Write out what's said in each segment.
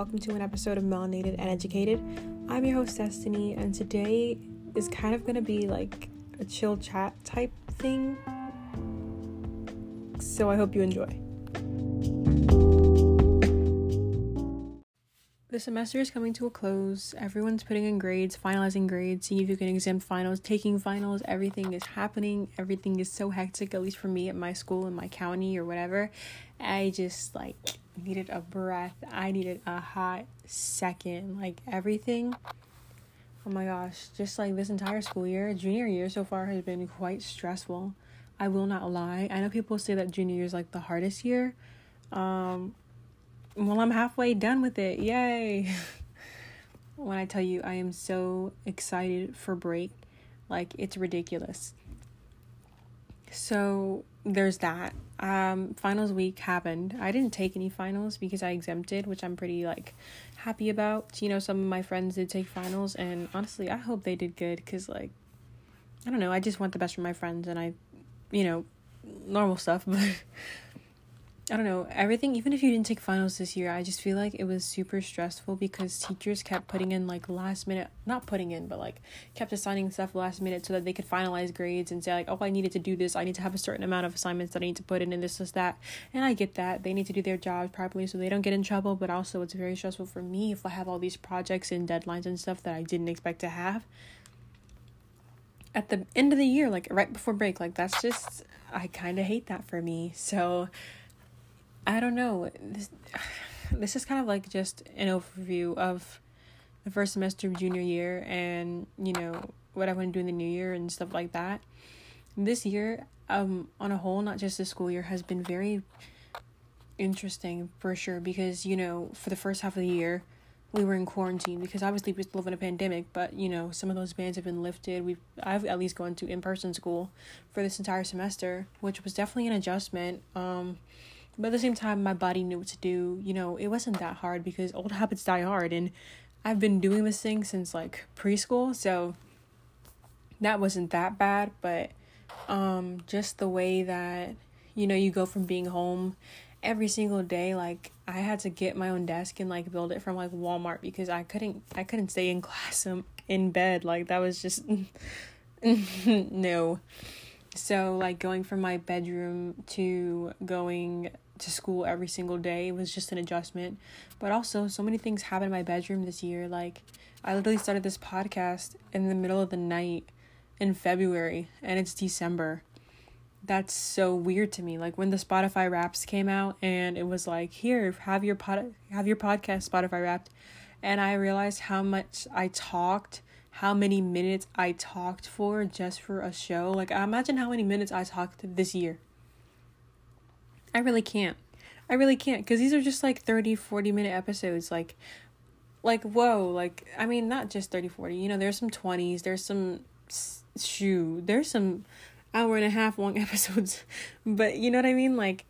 welcome to an episode of Melanated and Educated. I'm your host, Destiny, and today is kind of to be like a chill chat type thing. So I hope you enjoy. The semester is coming to a close. Everyone's putting in grades, finalizing grades, seeing if you can exempt finals, taking finals. Everything is happening. Everything is so hectic, at least for me at my school, in my county, or whatever. I just like needed a breath. I needed a hot second. Like everything. Oh my gosh, just like this entire school year, junior year so far has been quite stressful. I will not lie. I know people say that junior year is like the hardest year. Um well, I'm halfway done with it. Yay. when I tell you I am so excited for break, like it's ridiculous. So, there's that. Um, finals week happened. I didn't take any finals because I exempted, which I'm pretty like happy about. You know, some of my friends did take finals, and honestly, I hope they did good because, like, I don't know, I just want the best for my friends, and I, you know, normal stuff, but I don't know, everything, even if you didn't take finals this year, I just feel like it was super stressful because teachers kept putting in like last minute, not putting in, but like kept assigning stuff last minute so that they could finalize grades and say, like, oh, I needed to do this. I need to have a certain amount of assignments that I need to put in and this, this, that. And I get that. They need to do their jobs properly so they don't get in trouble. But also, it's very stressful for me if I have all these projects and deadlines and stuff that I didn't expect to have at the end of the year, like right before break. Like, that's just, I kind of hate that for me. So, I don't know. This this is kind of like just an overview of the first semester of junior year and, you know, what I want to do in the new year and stuff like that. This year, um on a whole, not just the school year, has been very interesting for sure because, you know, for the first half of the year, we were in quarantine because obviously we still live in a pandemic, but you know, some of those bans have been lifted. We've I've at least gone to in person school for this entire semester, which was definitely an adjustment. Um but at the same time, my body knew what to do. You know, it wasn't that hard because old habits die hard. And I've been doing this thing since like preschool. So that wasn't that bad. But um, just the way that, you know, you go from being home every single day like i had to get my own desk and like build it from like walmart because i couldn't i couldn't stay in class um, in bed like that was just no so like going from my bedroom to going to school every single day it was just an adjustment. But also, so many things happened in my bedroom this year. Like, I literally started this podcast in the middle of the night in February, and it's December. That's so weird to me. Like when the Spotify Wraps came out, and it was like, "Here, have your pod, have your podcast Spotify Wrapped," and I realized how much I talked how many minutes I talked for just for a show. Like, imagine how many minutes I talked this year. I really can't. I really can't because these are just like 30, 40 minute episodes. Like, like, whoa. Like, I mean, not just 30, 40. You know, there's some 20s, there's some, shoe, there's some hour and a half long episodes. But you know what I mean? Like,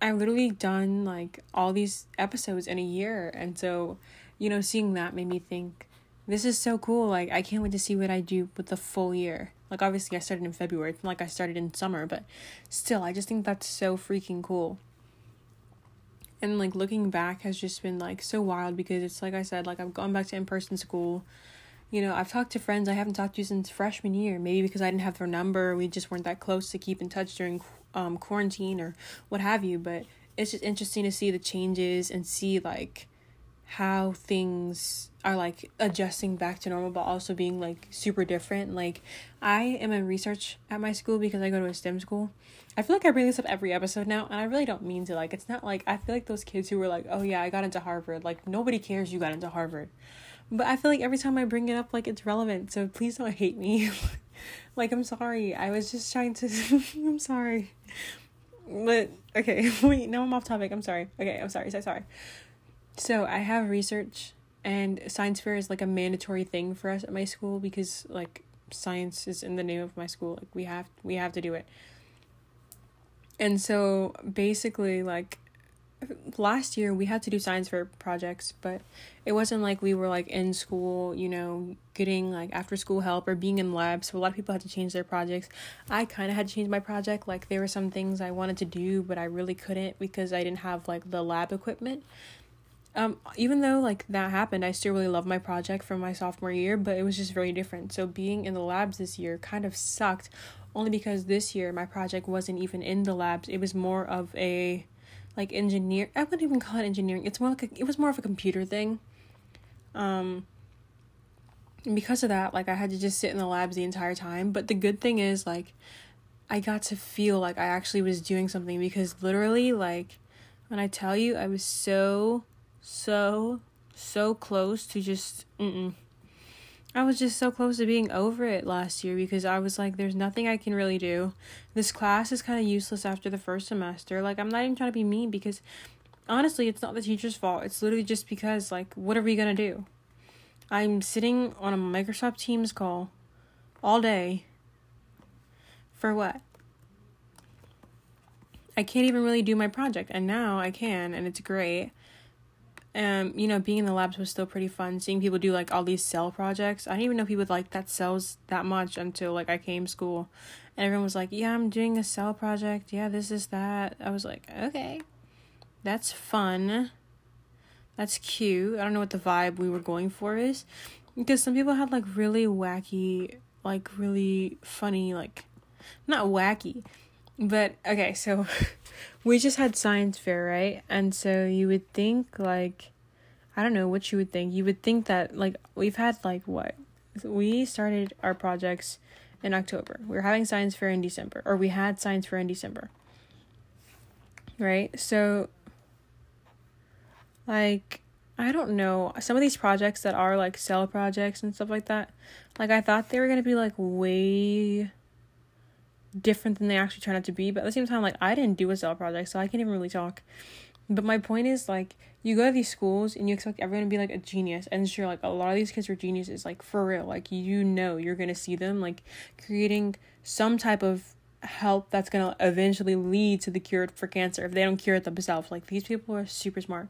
I've literally done like all these episodes in a year. And so, you know, seeing that made me think, this is so cool. Like, I can't wait to see what I do with the full year. Like obviously I started in February, it's not like I started in summer, but still I just think that's so freaking cool. And like looking back has just been like so wild because it's like I said, like I've gone back to in person school. You know, I've talked to friends I haven't talked to since freshman year, maybe because I didn't have their number, we just weren't that close to keep in touch during um quarantine or what have you, but it's just interesting to see the changes and see like how things are like adjusting back to normal but also being like super different. Like i am in research at my school because i go to a stem school. I feel like i bring this up every episode now and i really don't mean to. Like it's not like i feel like those kids who were like oh yeah i got into harvard. Like nobody cares you got into harvard. But i feel like every time i bring it up like it's relevant so please don't hate me. Like i'm sorry. I was just trying to i'm sorry. But okay wait now i'm off topic. I'm sorry. Okay i'm sorry. So sorry so I have research and science fair is like a mandatory thing for us at my school because like science is in the name of my school. Like we have we have to do it. And so basically like last year we had to do science fair projects, but it wasn't like we were like in school, you know, getting like after school help or being in lab. So a lot of people had to change their projects. I kind of had to change my project. Like there were some things I wanted to do, but I really couldn't because I didn't have like the lab equipment. Um, even though like that happened, I still really love my project from my sophomore year, but it was just very different. So being in the labs this year kind of sucked, only because this year my project wasn't even in the labs. It was more of a like engineer. I wouldn't even call it engineering. It's more like a, it was more of a computer thing. Um. because of that, like I had to just sit in the labs the entire time. But the good thing is like, I got to feel like I actually was doing something because literally like, when I tell you I was so so so close to just mm I was just so close to being over it last year because I was like, there's nothing I can really do. This class is kind of useless after the first semester. Like, I'm not even trying to be mean because honestly, it's not the teacher's fault. It's literally just because, like, what are we going to do? I'm sitting on a Microsoft Teams call all day. For what? I can't even really do my project, and now I can, and it's great um, you know, being in the labs was still pretty fun. Seeing people do like all these cell projects. I didn't even know people like that cells that much until like I came school, and everyone was like, "Yeah, I'm doing a cell project. Yeah, this is that." I was like, "Okay, that's fun. That's cute." I don't know what the vibe we were going for is, because some people had like really wacky, like really funny, like not wacky, but okay, so we just had science fair, right? And so you would think like I don't know what you would think. You would think that like we've had like what? We started our projects in October. We are having science fair in December or we had science fair in December. Right? So like I don't know. Some of these projects that are like cell projects and stuff like that, like I thought they were going to be like way different than they actually turn out to be. But at the same time, like I didn't do a cell project, so I can't even really talk. But my point is like you go to these schools and you expect everyone to be like a genius, and sure, like a lot of these kids are geniuses, like for real. Like you know you're gonna see them like creating some type of help that's gonna eventually lead to the cure for cancer if they don't cure it themselves. Like these people are super smart.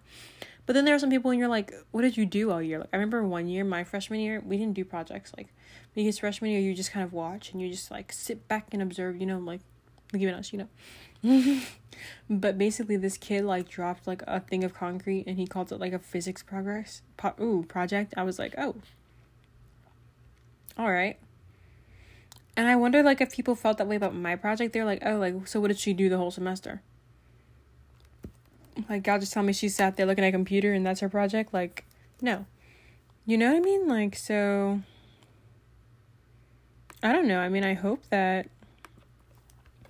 But then there are some people and you're like, what did you do all year? Like I remember one year, my freshman year, we didn't do projects. Like because freshman year you just kind of watch and you just like sit back and observe, you know, like look at us, you know. but basically this kid like dropped like a thing of concrete and he called it like a physics progress po- ooh project. I was like, oh. All right. And I wonder like if people felt that way about my project. They're like, oh, like so what did she do the whole semester? Like God just tell me she sat there looking at a computer and that's her project. Like, no. You know what I mean? Like so I don't know. I mean I hope that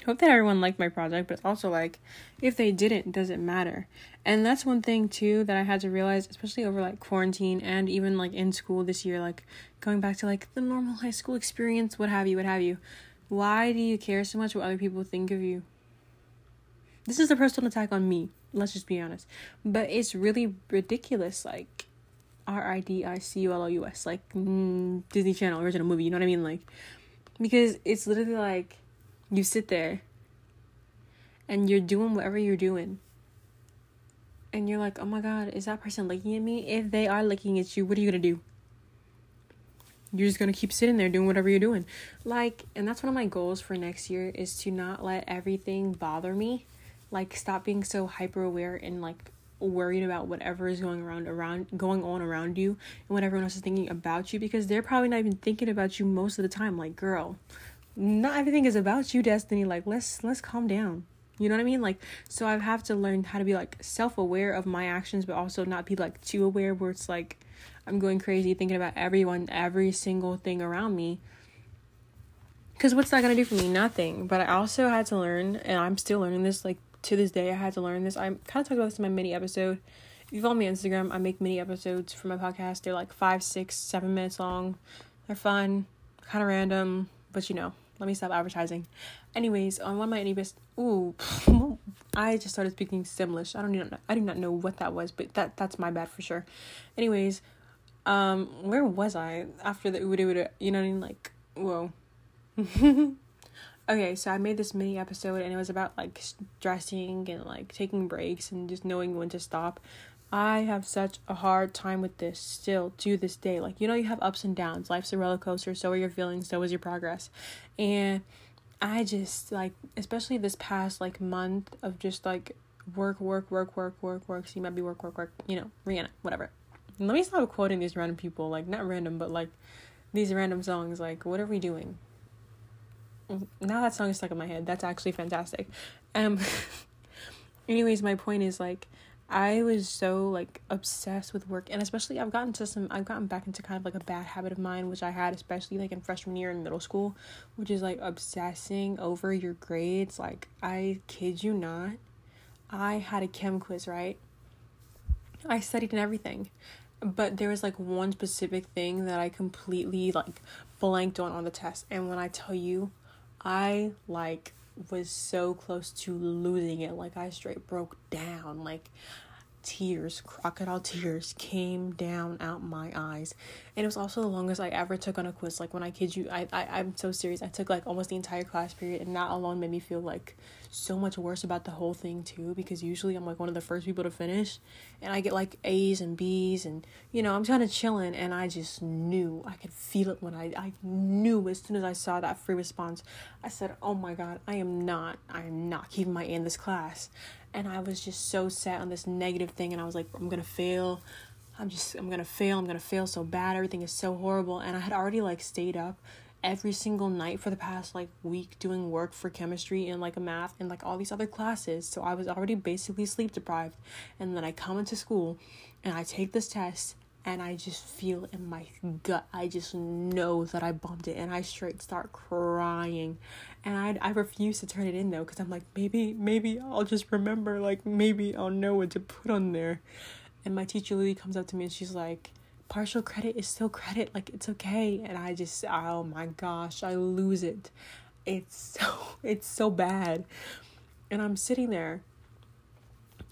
hope that everyone liked my project, but also like if they didn't, does it matter? And that's one thing too that I had to realize, especially over like quarantine and even like in school this year, like going back to like the normal high school experience, what have you, what have you. Why do you care so much what other people think of you? This is a personal attack on me let's just be honest. But it's really ridiculous, like R I D I C U L O U S, like mm, Disney Channel original movie. You know what I mean? Like because it's literally like you sit there and you're doing whatever you're doing. And you're like, oh my god, is that person looking at me? If they are looking at you, what are you gonna do? You're just gonna keep sitting there doing whatever you're doing. Like, and that's one of my goals for next year is to not let everything bother me like stop being so hyper aware and like worried about whatever is going around around going on around you and what everyone else is thinking about you because they're probably not even thinking about you most of the time. Like girl not everything is about you destiny. Like let's let's calm down. You know what i mean? Like so i have to learn how to be like self-aware of my actions but also not be like too aware where it's like i'm going crazy thinking about everyone every single thing around me. Because what's that gonna do for me? Nothing. But i also had to learn and i'm still learning this like to this day I had to learn this. I kind of talked about this in my mini episode. If you follow me on Instagram, I make mini episodes for my podcast. They're like five, six, seven minutes long. They're fun, kind of random, but you know, let me stop advertising. Anyways, on one of my any best, ooh, I just started speaking Simlish. I don't even know, I do not know what that was, but that that's my bad for sure. Anyways, um, where was I after the? You know what I mean? Like, whoa. Okay, so I made this mini episode and it was about like dressing and like taking breaks and just knowing when to stop. I have such a hard time with this still to this day. Like, you know, you have ups and downs. Life's a roller coaster, so are your feelings, so is your progress. And I just like, especially this past like month of just like work, work, work, work, work, work. So you might be work, work, work. You know, Rihanna, whatever. Let me stop quoting these random people. Like not random, but like these random songs. Like what are we doing? Now that song is stuck in my head. That's actually fantastic. Um. anyways, my point is like I was so like obsessed with work and especially I've gotten to some I've gotten back into kind of like a bad habit of mine which I had especially like in freshman year in middle school, which is like obsessing over your grades. Like I kid you not, I had a chem quiz, right? I studied and everything. But there was like one specific thing that I completely like blanked on on the test. And when I tell you, I like was so close to losing it. Like I straight broke down. Like tears, crocodile tears came down out my eyes. And it was also the longest I ever took on a quiz. Like when I kid you, I, I I'm so serious. I took like almost the entire class period and that alone made me feel like so much worse about the whole thing too because usually I'm like one of the first people to finish and I get like A's and B's and you know, I'm kind of chilling and I just knew. I could feel it when I I knew as soon as I saw that free response. I said, "Oh my god, I am not I am not keeping my A in this class." And I was just so set on this negative thing and I was like, "I'm to fail." I'm just I'm gonna fail, I'm gonna fail so bad, everything is so horrible. And I had already like stayed up every single night for the past like week doing work for chemistry and like a math and like all these other classes. So I was already basically sleep deprived. And then I come into school and I take this test and I just feel in my gut. I just know that I bumped it and I straight start crying. And I I refuse to turn it in though cuz I'm like maybe maybe I'll just remember like maybe I'll know what to put on there. And my teacher Lily comes up to me and she's like partial credit is still credit like it's okay and i just oh my gosh i lose it it's so it's so bad and i'm sitting there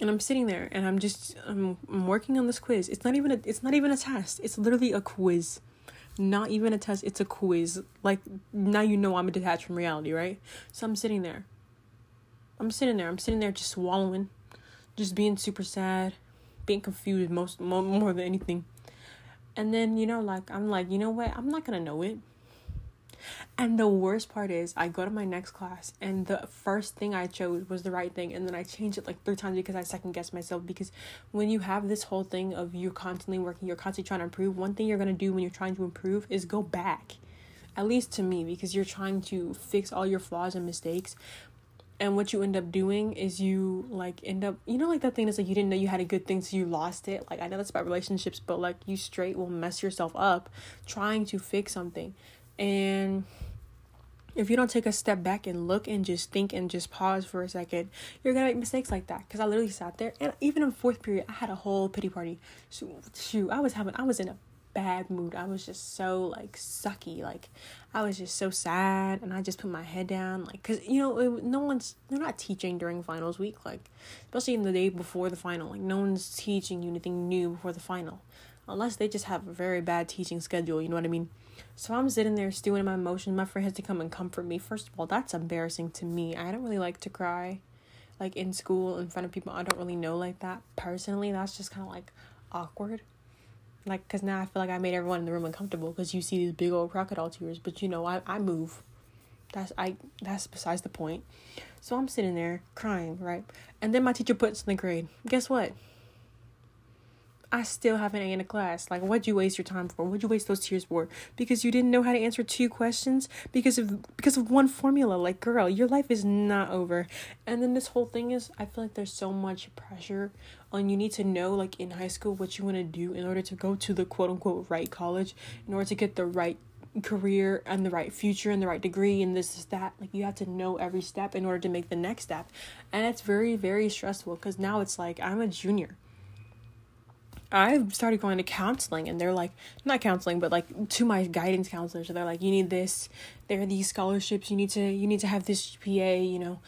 and i'm sitting there and i'm just i'm, I'm working on this quiz. It's not even a it's not even a test. It's literally a quiz. Not even a test. It's a quiz. Like now you know i'm detached from reality right? So i'm sitting there. I'm sitting there. I'm sitting there just swallowing just being super sad being confused most more, more than anything. And then, you know, like, I'm like, you know what? I'm not gonna know it. And the worst part is, I go to my next class, and the first thing I chose was the right thing, and then I changed it like three times because I second guessed myself. Because when you have this whole thing of you're constantly working, you're constantly trying to improve, one thing you're gonna do when you're trying to improve is go back. At least to me, because you're trying to fix all your flaws and mistakes and what you end up doing is you like end up you know like that thing is like you didn't know you had a good thing so you lost it like i know that's about relationships but like you straight will mess yourself up trying to fix something and if you don't take a step back and look and just think and just pause for a second, you're gonna make mistakes like that. Cause I literally sat there and even in fourth period, I had a whole pity party. So, shoot, I was having, I was in a bad mood. I was just so like sucky. Like I was just so sad and I just put my head down like cuz you know, it, no one's they're not teaching during finals week like especially in the day before the final. Like no one's teaching you anything new before the final. Unless they just have a very bad teaching schedule, you know what I mean? So I'm sitting there stewing in my emotions. My friend has to come and comfort me. First of all, that's embarrassing to me. I don't really like to cry like in school in front of people I don't really know like that. Personally, that's just kind of like awkward like because now i feel like i made everyone in the room uncomfortable because you see these big old crocodile tears but you know i, I move that's i that's besides the point so i'm sitting there crying right and then my teacher puts in the grade guess what I still have an A in a class. Like, what'd you waste your time for? What'd you waste those tears for? Because you didn't know how to answer two questions because of because of one formula. Like, girl, your life is not over. And then this whole thing is, I feel like there's so much pressure on you need to know, like in high school, what you want to do in order to go to the quote unquote right college, in order to get the right career and the right future and the right degree and this is that like you have to know every step in order to make the next step and it's very very stressful because now it's like i'm a junior I started going to counseling and they're like not counseling but like to my guidance counselor so they're like you need this. There are these scholarships. You need to you need to have this GPA you know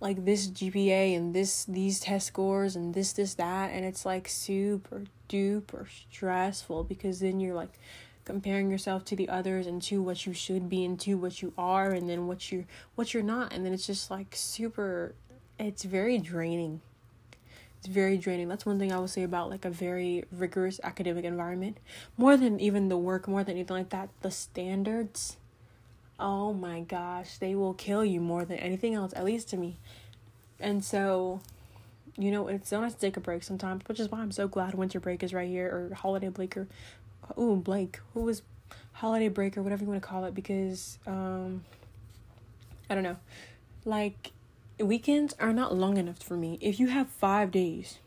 like this GPA and this these test scores and this this that. And it's like super duper stressful because then you're like comparing yourself to the others and to what you should be and to what you are and then what you what you're not. And then it's just like super it's very draining it's very draining. That's one thing I would say about like a very rigorous academic environment. More than even the work, more than anything like that, the standards. Oh my gosh, they will kill you more than anything else, at least to me. And so you know, it's so nice to take a break sometimes, which is why I'm so glad winter break is right here or holiday break or, ooh, Blake, who was holiday break or whatever you want to call it because, um, I don't know. Like, weekends are not long enough for me. If you have five days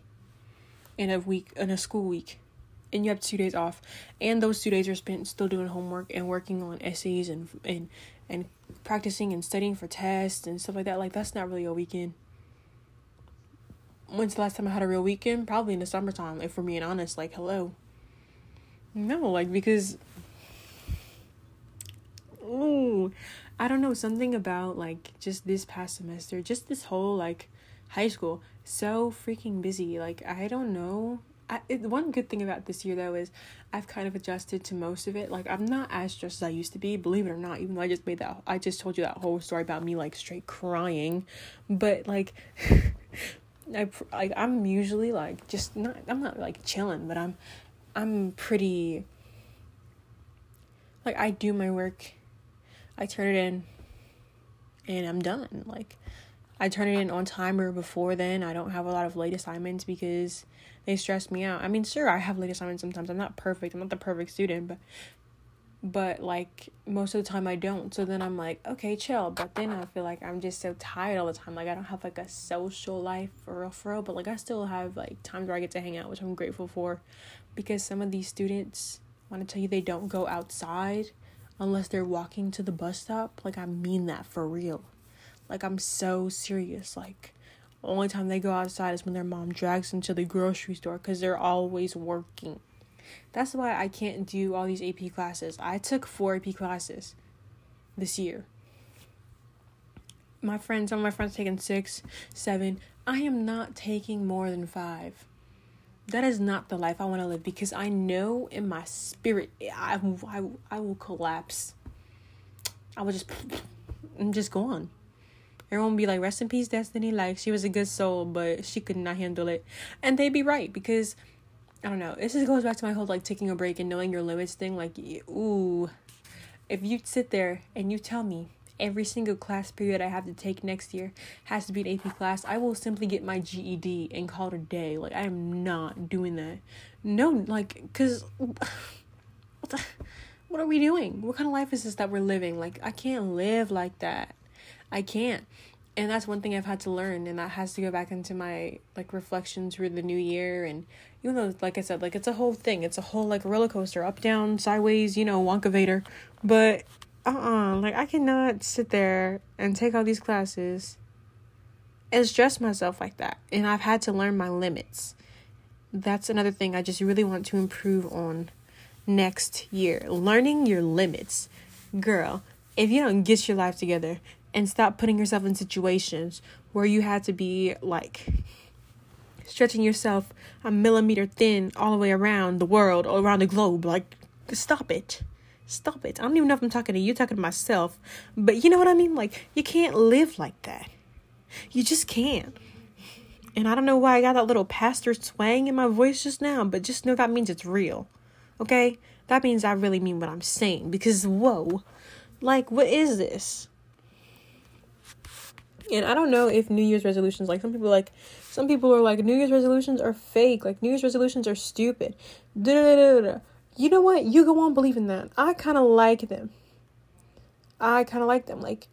in a week, in a school week, and you have two days off, and those two days are spent still doing homework and working on essays and and and practicing and studying for tests and stuff like that, like that's not really a weekend when's the last time I had a real weekend? Probably in the summertime, if we're being honest. Like, hello. No, like, because. Ooh. I don't know, something about, like, just this past semester, just this whole, like, high school, so freaking busy. Like, I don't know. I, it, one good thing about this year though is I've kind of adjusted to most of it. Like I'm not as stressed as I used to be, believe it or not. Even though I just made that, I just told you that whole story about me like straight crying, but like I like I'm usually like just not I'm not like chilling, but I'm I'm pretty like I do my work. I turn it in and I'm done. Like I turn it in on time or before then. I don't have a lot of late assignments because they stress me out. I mean, sure, I have late assignments sometimes. I'm not perfect. I'm not the perfect student, but but like most of the time I don't. So then I'm like, okay, chill. But then I feel like I'm just so tired all the time. Like I don't have like a social life for real, for real. But like I still have like times where I get to hang out, which I'm grateful for, because some of these students want to tell you they don't go outside unless they're walking to the bus stop. Like I mean that for real. Like I'm so serious. Like only time they go outside is when their mom drags them to the grocery store because they're always working. That's why I can't do all these AP classes. I took four AP classes this year. My friends, some of my friends taking six, seven. I am not taking more than five. That is not the life I want to live because I know in my spirit I, I, I will collapse. I will just and just go on. Everyone be like, rest in peace, Destiny. Like, she was a good soul, but she could not handle it. And they'd be right because I don't know. This just goes back to my whole like taking a break and knowing your limits thing. Like, ooh, if you sit there and you tell me every single class period I have to take next year has to be an AP class, I will simply get my GED and call it a day. Like, I am not doing that. No, like, cause what what are we doing? What kind of life is this that we're living? Like, I can't live like that. I can't and that's one thing I've had to learn, and that has to go back into my like reflections through the new year. And even though, like I said, like it's a whole thing, it's a whole like roller coaster, up, down, sideways, you know, Wonkavator. But uh-uh, uh like I cannot sit there and take all these classes and stress myself like that. And I've had to learn my limits. That's another thing I just really want to improve on next year. Learning your limits. Girl, if you don't get your life together, and stop putting yourself in situations where you had to be like stretching yourself a millimeter thin all the way around the world or around the globe. Like, stop it. Stop it. I don't even know if I'm talking to you, talking to myself. But you know what I mean? Like, you can't live like that. You just can't. And I don't know why I got that little pastor swang in my voice just now, but just know that means it's real. Okay? That means I really mean what I'm saying. Because, whoa. Like, what is this? And I don't know if New Year's resolutions, like some people like, some people are like, New Year's resolutions are fake. Like, New Year's resolutions are stupid. Da-da-da-da-da. You know what? You go on believing that. I kind of like them. I kind of like them. Like,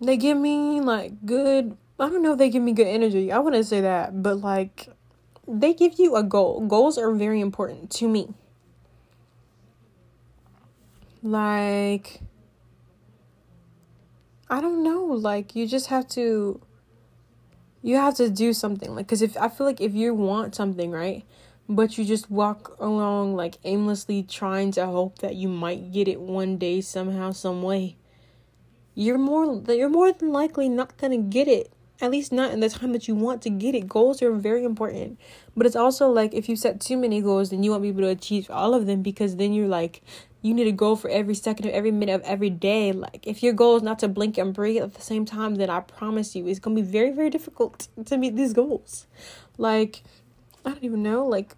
they give me, like, good, I don't know if they give me good energy. I wouldn't say that. But, like, they give you a goal. Goals are very important to me. Like, I don't know, like you just have to you have to do something like cuz if I feel like if you want something, right? But you just walk along like aimlessly trying to hope that you might get it one day somehow some way. You're more you're more than likely not going to get it. At least not in the time that you want to get it. Goals are very important. But it's also like if you set too many goals, then you won't be able to achieve all of them because then you're like you need a goal for every second of every minute of every day. Like, if your goal is not to blink and breathe at the same time, then I promise you, it's gonna be very, very difficult to meet these goals. Like, I don't even know. Like,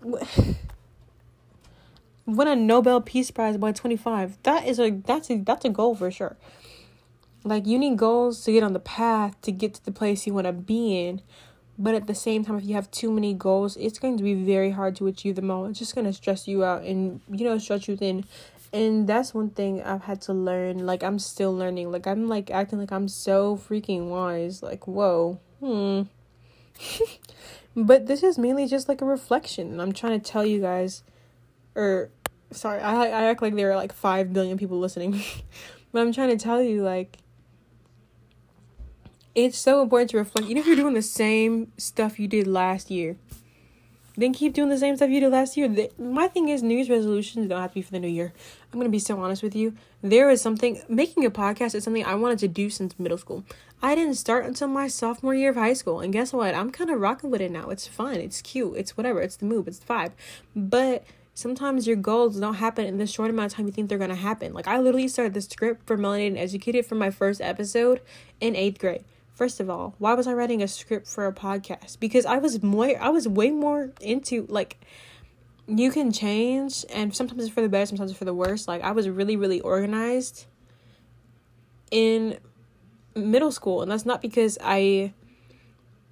win a Nobel Peace Prize by twenty five. That is a that's a that's a goal for sure. Like, you need goals to get on the path to get to the place you want to be in. But at the same time, if you have too many goals, it's going to be very hard to achieve them all. It's just going to stress you out and, you know, stretch you thin. And that's one thing I've had to learn. Like, I'm still learning. Like, I'm like acting like I'm so freaking wise. Like, whoa. Hmm. but this is mainly just like a reflection. And I'm trying to tell you guys, or sorry, I, I act like there are like 5 billion people listening. but I'm trying to tell you, like, it's so important to reflect. Even if you're doing the same stuff you did last year, then keep doing the same stuff you did last year. The, my thing is, New Year's resolutions don't have to be for the new year. I'm gonna be so honest with you. There is something making a podcast is something I wanted to do since middle school. I didn't start until my sophomore year of high school, and guess what? I'm kind of rocking with it now. It's fun. It's cute. It's whatever. It's the move. It's the vibe. But sometimes your goals don't happen in the short amount of time you think they're gonna happen. Like I literally started the script for Melanated Educated for my first episode in eighth grade. First of all, why was I writing a script for a podcast? Because I was more I was way more into like you can change and sometimes it's for the better, sometimes it's for the worse. Like I was really, really organized in middle school and that's not because I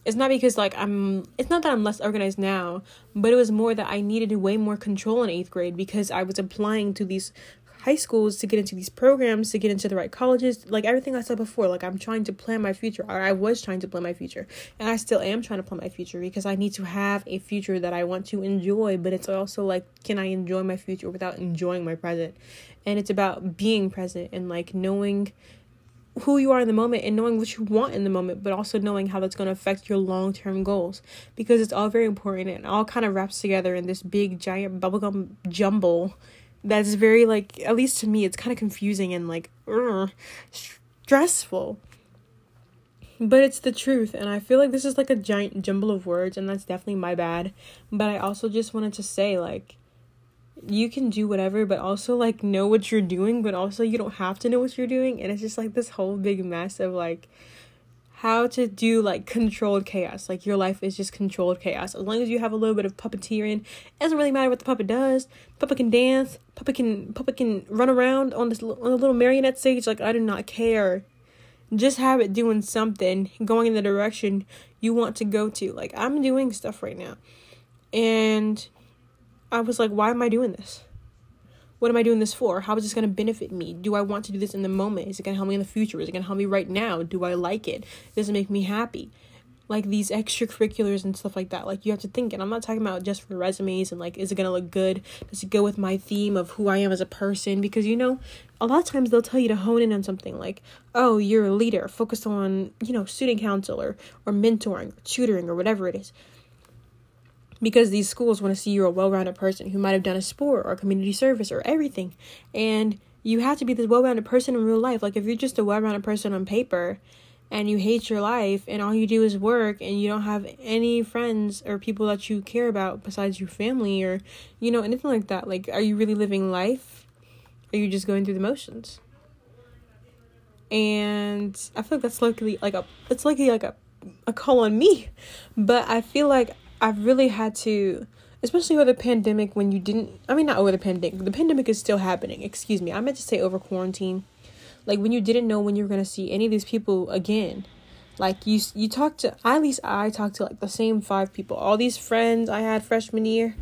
it's not because like I'm it's not that I'm less organized now, but it was more that I needed way more control in 8th grade because I was applying to these high schools to get into these programs, to get into the right colleges, like everything I said before, like I'm trying to plan my future, or I was trying to plan my future, and I still am trying to plan my future because I need to have a future that I want to enjoy, but it's also like, can I enjoy my future without enjoying my present? And it's about being present and like knowing who you are in the moment and knowing what you want in the moment, but also knowing how that's going to affect your long term goals because it's all very important and all kind of wraps together in this big giant bubblegum jumble that's very like at least to me it's kind of confusing and like stressful. But it's the truth and i feel like this is like a giant jumble of words and that's definitely my bad. But i also just wanted to say like you can do whatever but also like know what you're doing but also you don't have to know what you're doing and it's just like this whole big mess of like how to do like controlled chaos. Like your life is just controlled chaos. As long as you have a little bit of puppeteering, it doesn't really matter what the puppet does. Puppet can dance. Puppet can puppet can run around on this on a little marionette stage. Like I do not care. Just have it doing something, going in the direction you want to go to. Like I'm doing stuff right now, and I was like, why am I doing this? What am I doing this for? How is this going to benefit me? Do I want to do this in the moment? Is it going to help me in the future? Is it going to help me right now? Do I like it? Does it make me happy? Like these extracurriculars and stuff like that. Like you have to think, and I'm not talking about just for resumes and like, is it going to look good? Does it go with my theme of who I am as a person? Because you know, a lot of times they'll tell you to hone in on something like, oh, you're a leader, focus on, you know, student council or, or mentoring or tutoring or whatever it is because these schools want to see you're a well-rounded person who might have done a sport or community service or everything. And you have to be this well-rounded person in real life. Like if you're just a well-rounded person on paper and you hate your life and all you do is work and you don't have any friends or people that you care about besides your family or you know anything like that like are you really living life? Or are you just going through the motions? And i feel like that's likely like a it's likely like a a call on me. But i feel like I've really had to, especially over the pandemic when you didn't, I mean, not over the pandemic, the pandemic is still happening. Excuse me. I meant to say over quarantine. Like when you didn't know when you were going to see any of these people again. Like you, you talked to, at least I talked to like the same five people. All these friends I had freshman year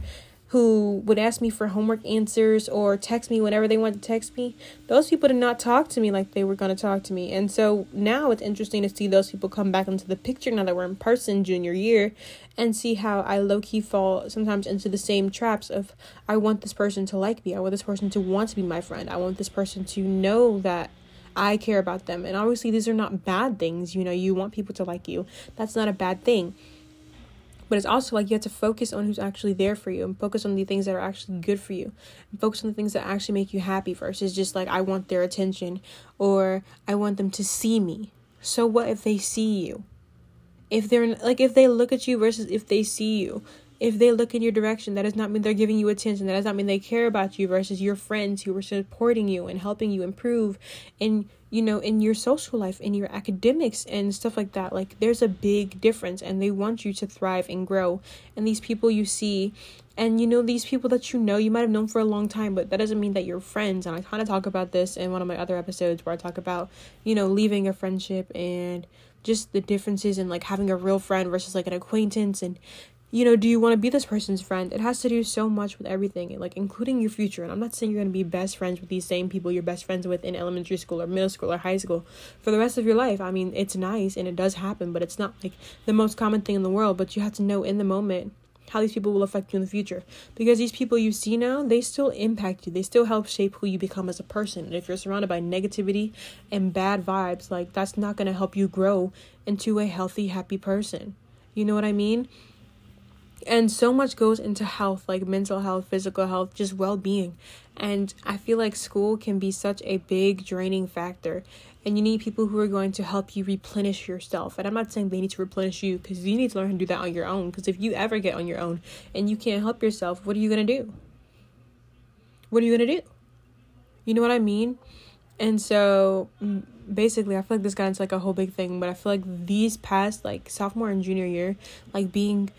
who would ask me for homework answers or text me whenever they wanted to text me, those people did not talk to me like they were going to talk to me. And so now it's interesting to see those people come back into the picture now that we're in person junior year and see how I low key fall sometimes into the same traps of I want this person to like me. I want this person to want to be my friend. I want this person to know that I care about them. And obviously, these are not bad things. You know, you want people to like you. That's not a bad thing but it's also like you have to focus on who's actually there for you and focus on the things that are actually good for you. And focus on the things that actually make you happy versus just like i want their attention or i want them to see me. So what if they see you? If they're like if they look at you versus if they see you if they look in your direction, that does not mean they're giving you attention. That does not mean they care about you versus your friends who are supporting you and helping you improve in you know in your social life in your academics and stuff like that. Like there's a big difference and they want you to thrive and grow. And these people you see and you know these people that you know you might have known for a long time but that doesn't mean that you're friends. And i kind of talk about this in one of my other episodes where i talk about you know leaving a friendship and just the differences in like having a real friend versus like an acquaintance and you know, do you want to be this person's friend? It has to do so much with everything, like including your future. And I'm not saying you're going to be best friends with these same people you're best friends with in elementary school or middle school or high school for the rest of your life. I mean, it's nice and it does happen, but it's not like the most common thing in the world. But you have to know in the moment how these people will affect you in the future. Because these people you see now, they still impact you. They still help shape who you become as a person. And if you're surrounded by negativity and bad vibes, like that's not going to help you grow into a healthy, happy person. You know what I mean? And so much goes into health like mental health physical health just well-being. And i feel like school can be such a big draining factor. And you need people who are going to help you replenish yourself. And i'm not saying they need to replenish you because you need to learn to do that on your own. Because if you ever get on your own and you can't help yourself what are you going to do? What are you going to do? You know what i mean? And so mm, basically i feel like this got into like a whole big thing but i feel like these past like sophomore and junior year like being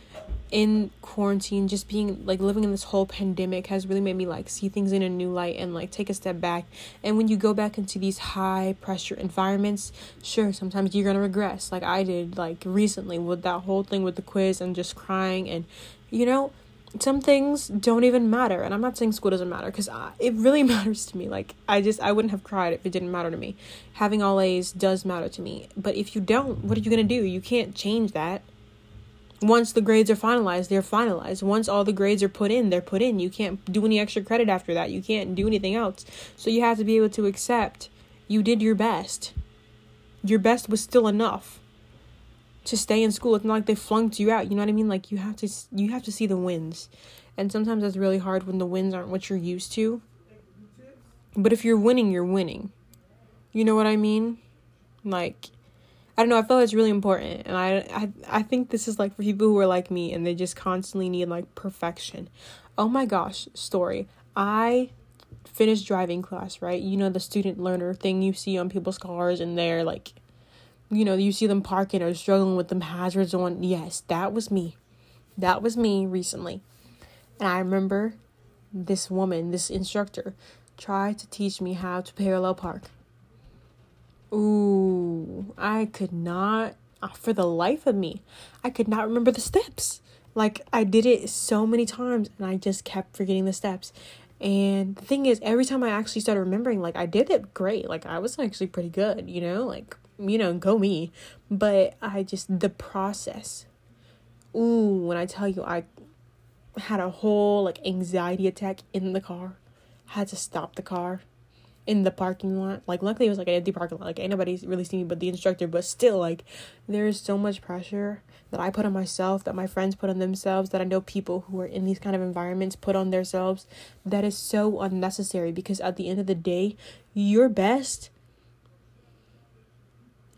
in quarantine just being like living in this whole pandemic has really made me like see things in a new light and like take a step back. And when you go back into these high pressure environments sure sometimes you're gonna regress like i did like recently with that whole thing with the quiz and just crying and you know some things don't even matter and i'm not saying school doesn't matter because it really matters to me like i just i wouldn't have cried if it didn't matter to me having all a's does matter to me but if you don't what are you gonna do you can't change that once the grades are finalized, they're finalized. Once all the grades are put in, they're put in. You can't do any extra credit after that. You can't do anything else. So you have to be able to accept you did your best. Your best was still enough to stay in school. It's not like they flunked you out. You know what I mean? Like you have to you have to see the wins. And sometimes that's really hard when the wins aren't what you're used to. But if you're winning, you're winning. You know what I mean? Like I don't know. I feel it's really important, and I, I I think this is like for people who are like me and they just constantly need like perfection. Oh my gosh, story. I finished driving class, right? You know the student learner thing you see on people's cars, and they're like, you know, you see them parking or struggling with them hazards on. Yes, that was me. That was me recently, and I remember this woman, this instructor, tried to teach me how to parallel park Ooh, I could not, uh, for the life of me, I could not remember the steps. Like, I did it so many times and I just kept forgetting the steps. And the thing is, every time I actually started remembering, like, I did it great. Like, I was actually pretty good, you know? Like, you know, go me. But I just, the process. Ooh, when I tell you, I had a whole, like, anxiety attack in the car. Had to stop the car in the parking lot. Like luckily it was like an empty parking lot. Like ain't nobody really seen me but the instructor. But still, like there is so much pressure that I put on myself, that my friends put on themselves, that I know people who are in these kind of environments put on themselves. That is so unnecessary because at the end of the day, your best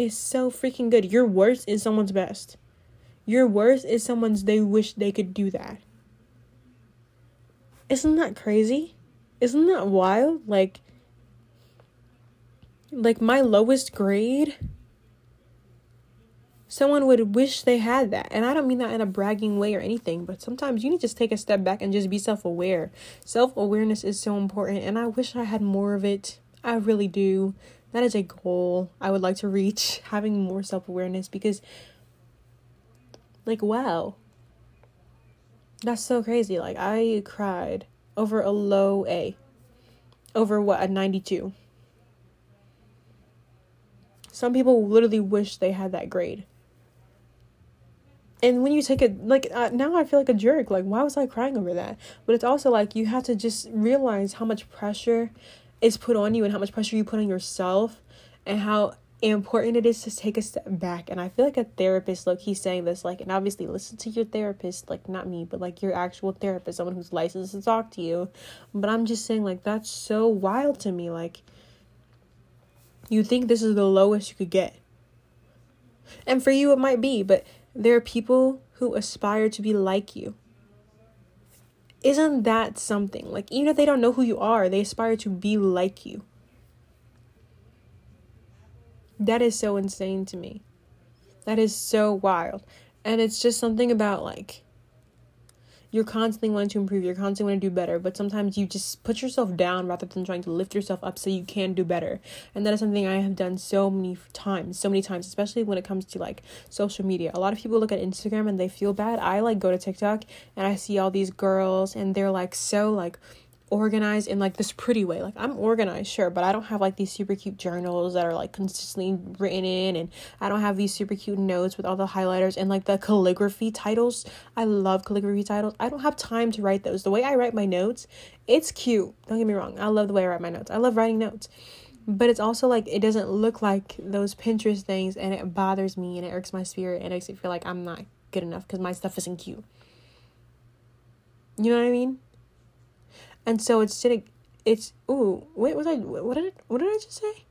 is so freaking good. Your worst is someone's best. Your worst is someone's they wish they could do that. Isn't that crazy? Isn't that wild? Like like my lowest grade someone would wish they had that and i don't mean that in a bragging way or anything but sometimes you need to just take a step back and just be self-aware self-awareness is so important and i wish i had more of it i really do that is a goal i would like to reach having more self-awareness because like wow that's so crazy like i cried over a low a over what a 92 some people literally wish they had that grade. And when you take it, like, uh, now I feel like a jerk. Like, why was I crying over that? But it's also like you have to just realize how much pressure is put on you and how much pressure you put on yourself and how important it is to take a step back. And I feel like a therapist, look, he's saying this, like, and obviously listen to your therapist, like, not me, but like your actual therapist, someone who's licensed to talk to you. But I'm just saying, like, that's so wild to me. Like, you think this is the lowest you could get. And for you, it might be, but there are people who aspire to be like you. Isn't that something? Like, even if they don't know who you are, they aspire to be like you. That is so insane to me. That is so wild. And it's just something about like you're constantly wanting to improve, you're constantly wanting to do better, but sometimes you just put yourself down rather than trying to lift yourself up so you can do better. And that is something I have done so many times, so many times, especially when it comes to like social media. A lot of people look at Instagram and they feel bad. I like go to TikTok and I see all these girls and they're like so like organized in like this pretty way. Like I'm organized, sure, but I don't have like these super cute journals that are like consistently written in and I don't have these super cute notes with all the highlighters and like the calligraphy titles. I love calligraphy titles. I don't have time to write those. The way I write my notes, it's cute. Don't get me wrong. I love the way I write my notes. I love writing notes. But it's also like it doesn't look like those Pinterest things and it bothers me and it irks my spirit and it makes me feel like I'm not good enough because my stuff isn't cute. You know what I mean? And so it's sitting it's ooh wait was i what did what did i just say?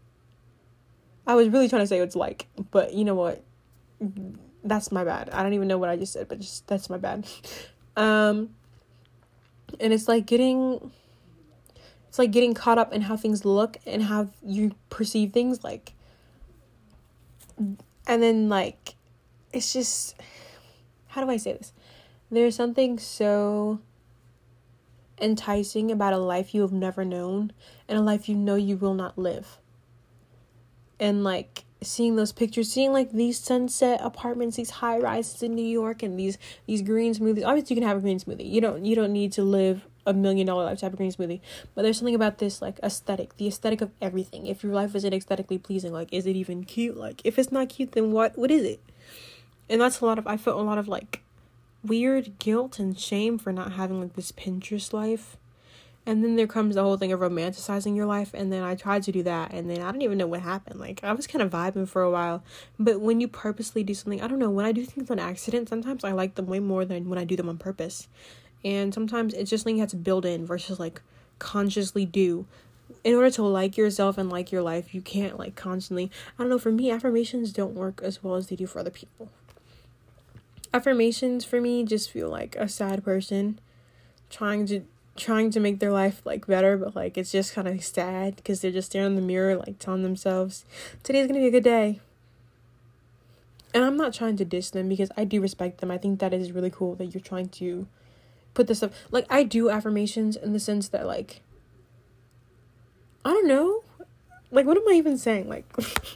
I was really trying to say it's like but you know what? That's my bad. I don't even know what i just said but just that's my bad. Um and it's like getting it's like getting caught up in how things look and how you perceive things like and then like it's just how do i say this? There's something so enticing about a life you have never known and a life you know you will not live. And like seeing those pictures, seeing like these sunset apartments, these high rises in New York and these these green smoothies. Obviously you can have a green smoothie. You don't you don't need to live a million dollar life to have a green smoothie. But there's something about this like aesthetic, the aesthetic of everything. If your life isn't aesthetically pleasing, like is it even cute? Like if it's not cute then what what is it? And that's a lot of I felt a lot of like weird guilt and shame for not having like this Pinterest life. And then there comes the whole thing of romanticizing your life. And then I tried to do that. And then I don't even know what happened. Like, I was kind of vibing for a while. But when you purposely do something, I don't know, when I do things on accident, sometimes I like them way more than when I do them on purpose. And sometimes it's just something you have to build in versus like consciously do. In order to like yourself and like your life, you can't like constantly. I don't know, for me, affirmations don't work as well as they do for other people affirmations for me just feel like a sad person trying to trying to make their life like better but like it's just kind of sad because they're just staring in the mirror like telling themselves today's gonna be a good day. And i'm not trying to diss them because i do respect them. I think that is really cool that you're trying to put this up. Like i do affirmations in the sense that like i don't know like what am i even saying? Like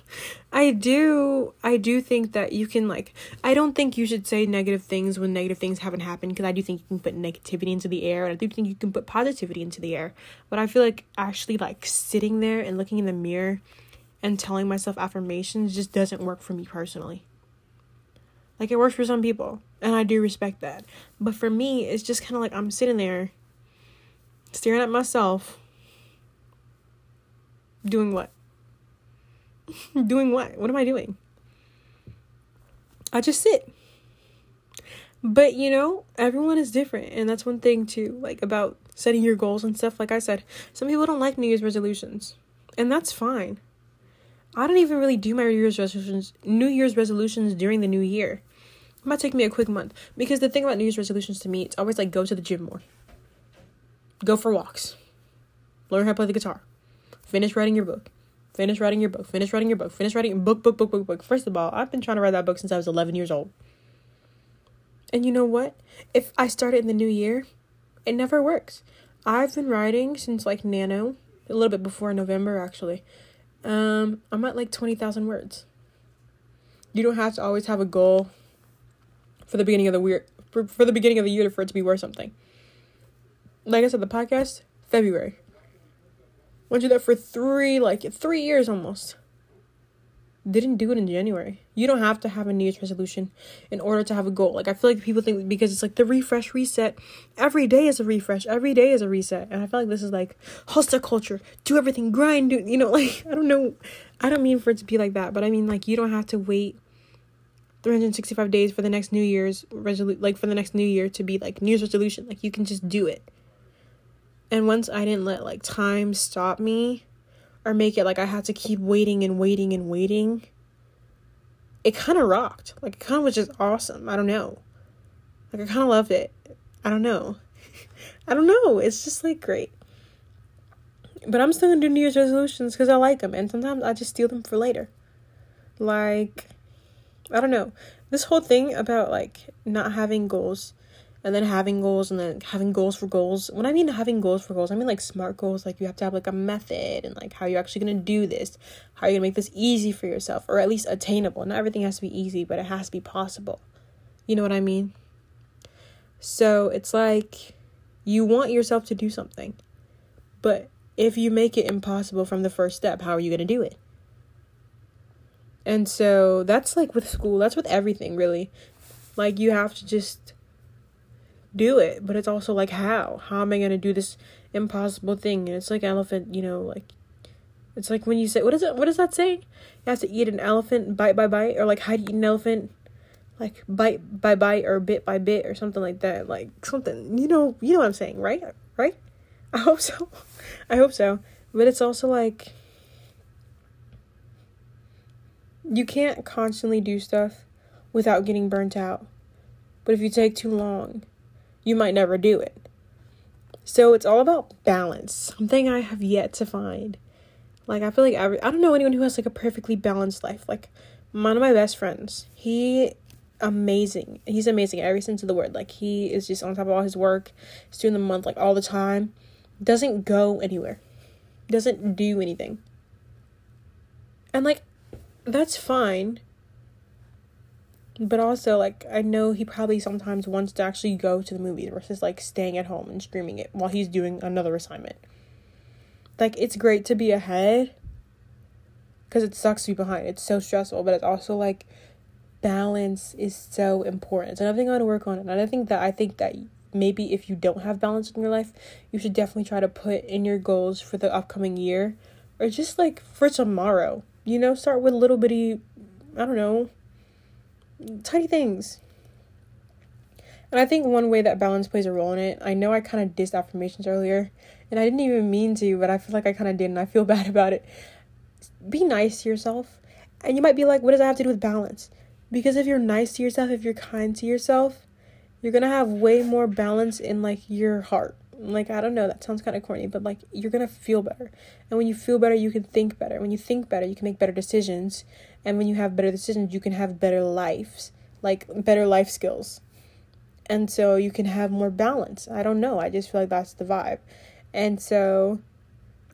i do i do think that you can like i don't think you should say negative things when negative things haven't happened because i do think you can put negativity into the air and i do think you can put positivity into the air. But i feel like actually like sitting there and looking in the mirror and telling myself affirmations just doesn't work for me personally. Like it works for some people and i do respect that. But for me it's just kind of like i'm sitting there staring at myself Doing what? doing what? What am I doing? I just sit. But you know, everyone is different, and that's one thing too, like about setting your goals and stuff. Like I said, some people don't like New Year's resolutions, and that's fine. I don't even really do my New Year's resolutions, New Year's resolutions during the new year. It might take me a quick month because the thing about New Year's resolutions to me, it's always like go to the gym more, go for walks, learn how to play the guitar, Finish writing your book. Finish writing your book. Finish writing your book. Finish writing book, book, book, book, book. First of all, I've been trying to write that book since I was 11 years old. And you know what? If I start it in the new year, it never works. I've been writing since like nano, a little bit before November actually. Um, I'm at like 20,000 words. You don't have to always have a goal for the beginning of the year for, for the beginning of the year for it to be worth something. Like I said, the podcast February. Went to that for three, like three years almost. Didn't do it in January. You don't have to have a New Year's resolution in order to have a goal. Like I feel like people think because it's like the refresh reset. Every day is a refresh. Every day is a reset. And I feel like this is like hustle culture. Do everything, grind, do you know, like I don't know. I don't mean for it to be like that, but I mean like you don't have to wait 365 days for the next New Year's resolution like for the next New Year to be like New Year's resolution. Like you can just do it. And once I didn't let like time stop me or make it like I had to keep waiting and waiting and waiting, it kind of rocked. Like it kind of was just awesome. I don't know. Like I kind of loved it. I don't know. I don't know. It's just like great. But I'm still gonna do New Year's resolutions because I like them, and sometimes I just steal them for later. Like, I don't know. This whole thing about like not having goals and then having goals and then having goals for goals. When I mean having goals for goals, I mean like smart goals, like you have to have like a method and like how you're actually gonna do this, how you're gonna make this easy for yourself, or at least attainable. Not everything has to be easy, but it has to be possible. You know what I mean? So it's like you want yourself to do something, but if you make it impossible from the first step, how are you gonna do it? And so that's like with school, that's with everything really. Like you have to just do it, but it's also like how? How am I gonna do this impossible thing? And it's like elephant, you know, like it's like when you say what is it what does that say? You have to eat an elephant bite by bite, or like how do you eat an elephant like bite by bite or bit by bit or something like that. Like something you know you know what I'm saying, right? Right? I hope so. I hope so. But it's also like you can't constantly do stuff without getting burnt out. But if you take too long, you might never do it. So it's all about balance, something I have yet to find. Like I feel like every I don't know anyone who has like a perfectly balanced life. Like one of my best friends, he amazing. He's amazing every sense of the word. Like he is just on top of all his work. He's doing the month like all the time. Doesn't go anywhere. Doesn't do anything. And like that's fine but also, like, I know he probably sometimes wants to actually go to the movies versus, like, staying at home and streaming it while he's doing another assignment. Like, it's great to be ahead because it sucks to be behind. It's so stressful, but it's also, like, balance is so important. It's another thing I want to work on. And another thing that I think that maybe if you don't have balance in your life, you should definitely try to put in your goals for the upcoming year or just, like, for tomorrow. You know, start with little bitty, I don't know tiny things. And I think one way that balance plays a role in it, I know I kind of dissed affirmations earlier, and I didn't even mean to, but I feel like I kind of did, and I feel bad about it. Be nice to yourself. And you might be like, what does that have to do with balance? Because if you're nice to yourself, if you're kind to yourself, you're gonna have way more balance in like your heart. Like, I don't know, that sounds kind of corny, but like, you're gonna feel better. And when you feel better, you can think better. When you think better, you can make better decisions. And when you have better decisions, you can have better lives, like better life skills. And so you can have more balance. I don't know. I just feel like that's the vibe. And so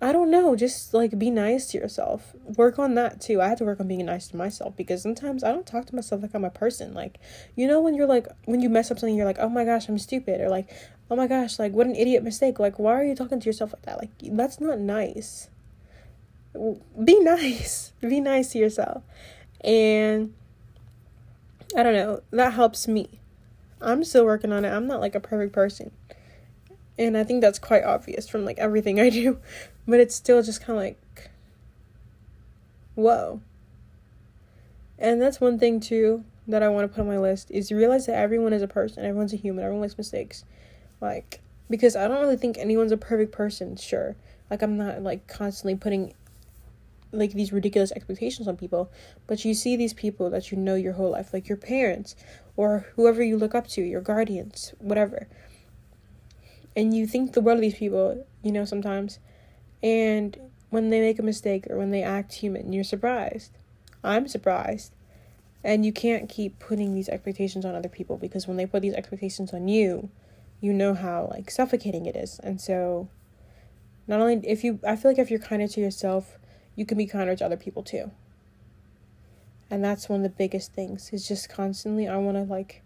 I don't know, just like be nice to yourself. Work on that too. I had to work on being nice to myself because sometimes I don't talk to myself like I'm a person. Like, you know, when you're like, when you mess up something, you're like, oh my gosh, I'm stupid. Or like, oh my gosh, like, what an idiot mistake. Like, why are you talking to yourself like that? Like, that's not nice. Be nice. Be nice to yourself. And I don't know, that helps me. I'm still working on it. I'm not like a perfect person. And I think that's quite obvious from like everything I do. But it's still just kind of like, whoa. And that's one thing too that I want to put on my list is realize that everyone is a person. Everyone's a human. Everyone makes mistakes. Like, because I don't really think anyone's a perfect person, sure. Like, I'm not like constantly putting like these ridiculous expectations on people, but you see these people that you know your whole life, like your parents or whoever you look up to, your guardians, whatever. And you think the world of these people, you know, sometimes. And when they make a mistake or when they act human, you're surprised. I'm surprised. And you can't keep putting these expectations on other people because when they put these expectations on you, you know how like suffocating it is. And so not only if you I feel like if you're kinder to yourself, you can be kinder to other people too. And that's one of the biggest things is just constantly I want to like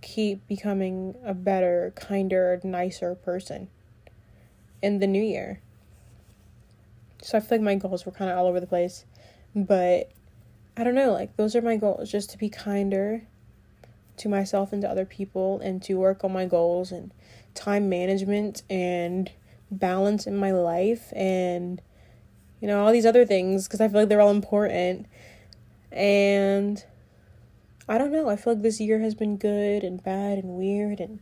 keep becoming a better, kinder, nicer person in the new year. So I feel like my goals were kind of all over the place, but I don't know, like those are my goals just to be kinder to myself and to other people and to work on my goals and time management and balance in my life and you know, all these other things because I feel like they're all important. And I don't know, I feel like this year has been good and bad and weird and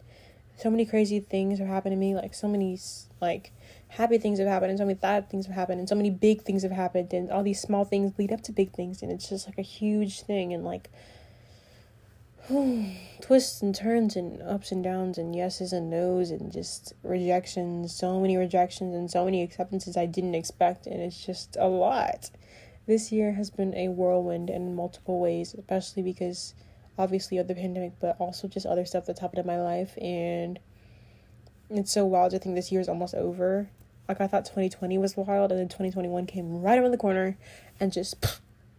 so many crazy things have happened to me, like so many like happy things have happened and so many bad things have happened and so many big things have happened and all these small things lead up to big things and it's just like a huge thing and like twists and turns and ups and downs and yeses and nos and just rejections, so many rejections and so many acceptances I didn't expect, and it's just a lot. This year has been a whirlwind in multiple ways, especially because obviously of the pandemic, but also just other stuff that's happened in my life. And it's so wild to think this year is almost over. Like I thought 2020 was wild, and then 2021 came right around the corner and just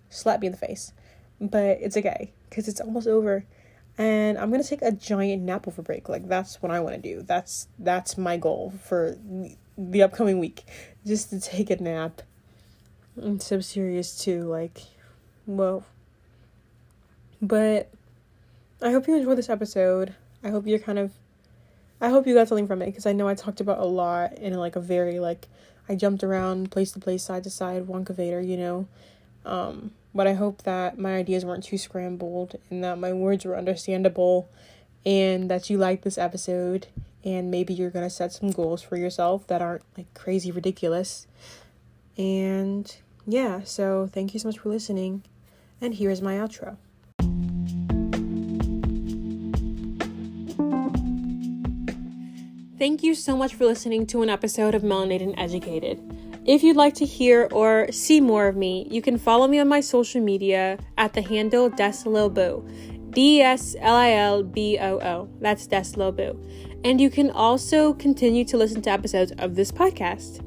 slapped me in the face. But it's okay because it's almost over, and I'm gonna take a giant nap over break. Like that's what I want to do. That's that's my goal for the upcoming week, just to take a nap. I'm so serious too. Like, whoa. But I hope you enjoyed this episode. I hope you're kind of I hope you got something from it because I know I talked about a lot in like a very like I jumped around place to place, side to side, wonka Wonkavator, you know. Um, but I hope that my ideas weren't too scrambled and that my words were understandable and that you liked this episode and maybe you're gonna set some goals for yourself that aren't like crazy ridiculous. And yeah, so thank you so much for listening. And here's my outro. Thank you so much for listening to an episode of Melanated and Educated. If you'd like to hear or see more of me, you can follow me on my social media at the handle Desililbo. D S L I L B O O. That's Desililbo. And you can also continue to listen to episodes of this podcast.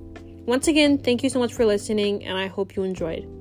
Once again, thank you so much for listening, and I hope you enjoyed.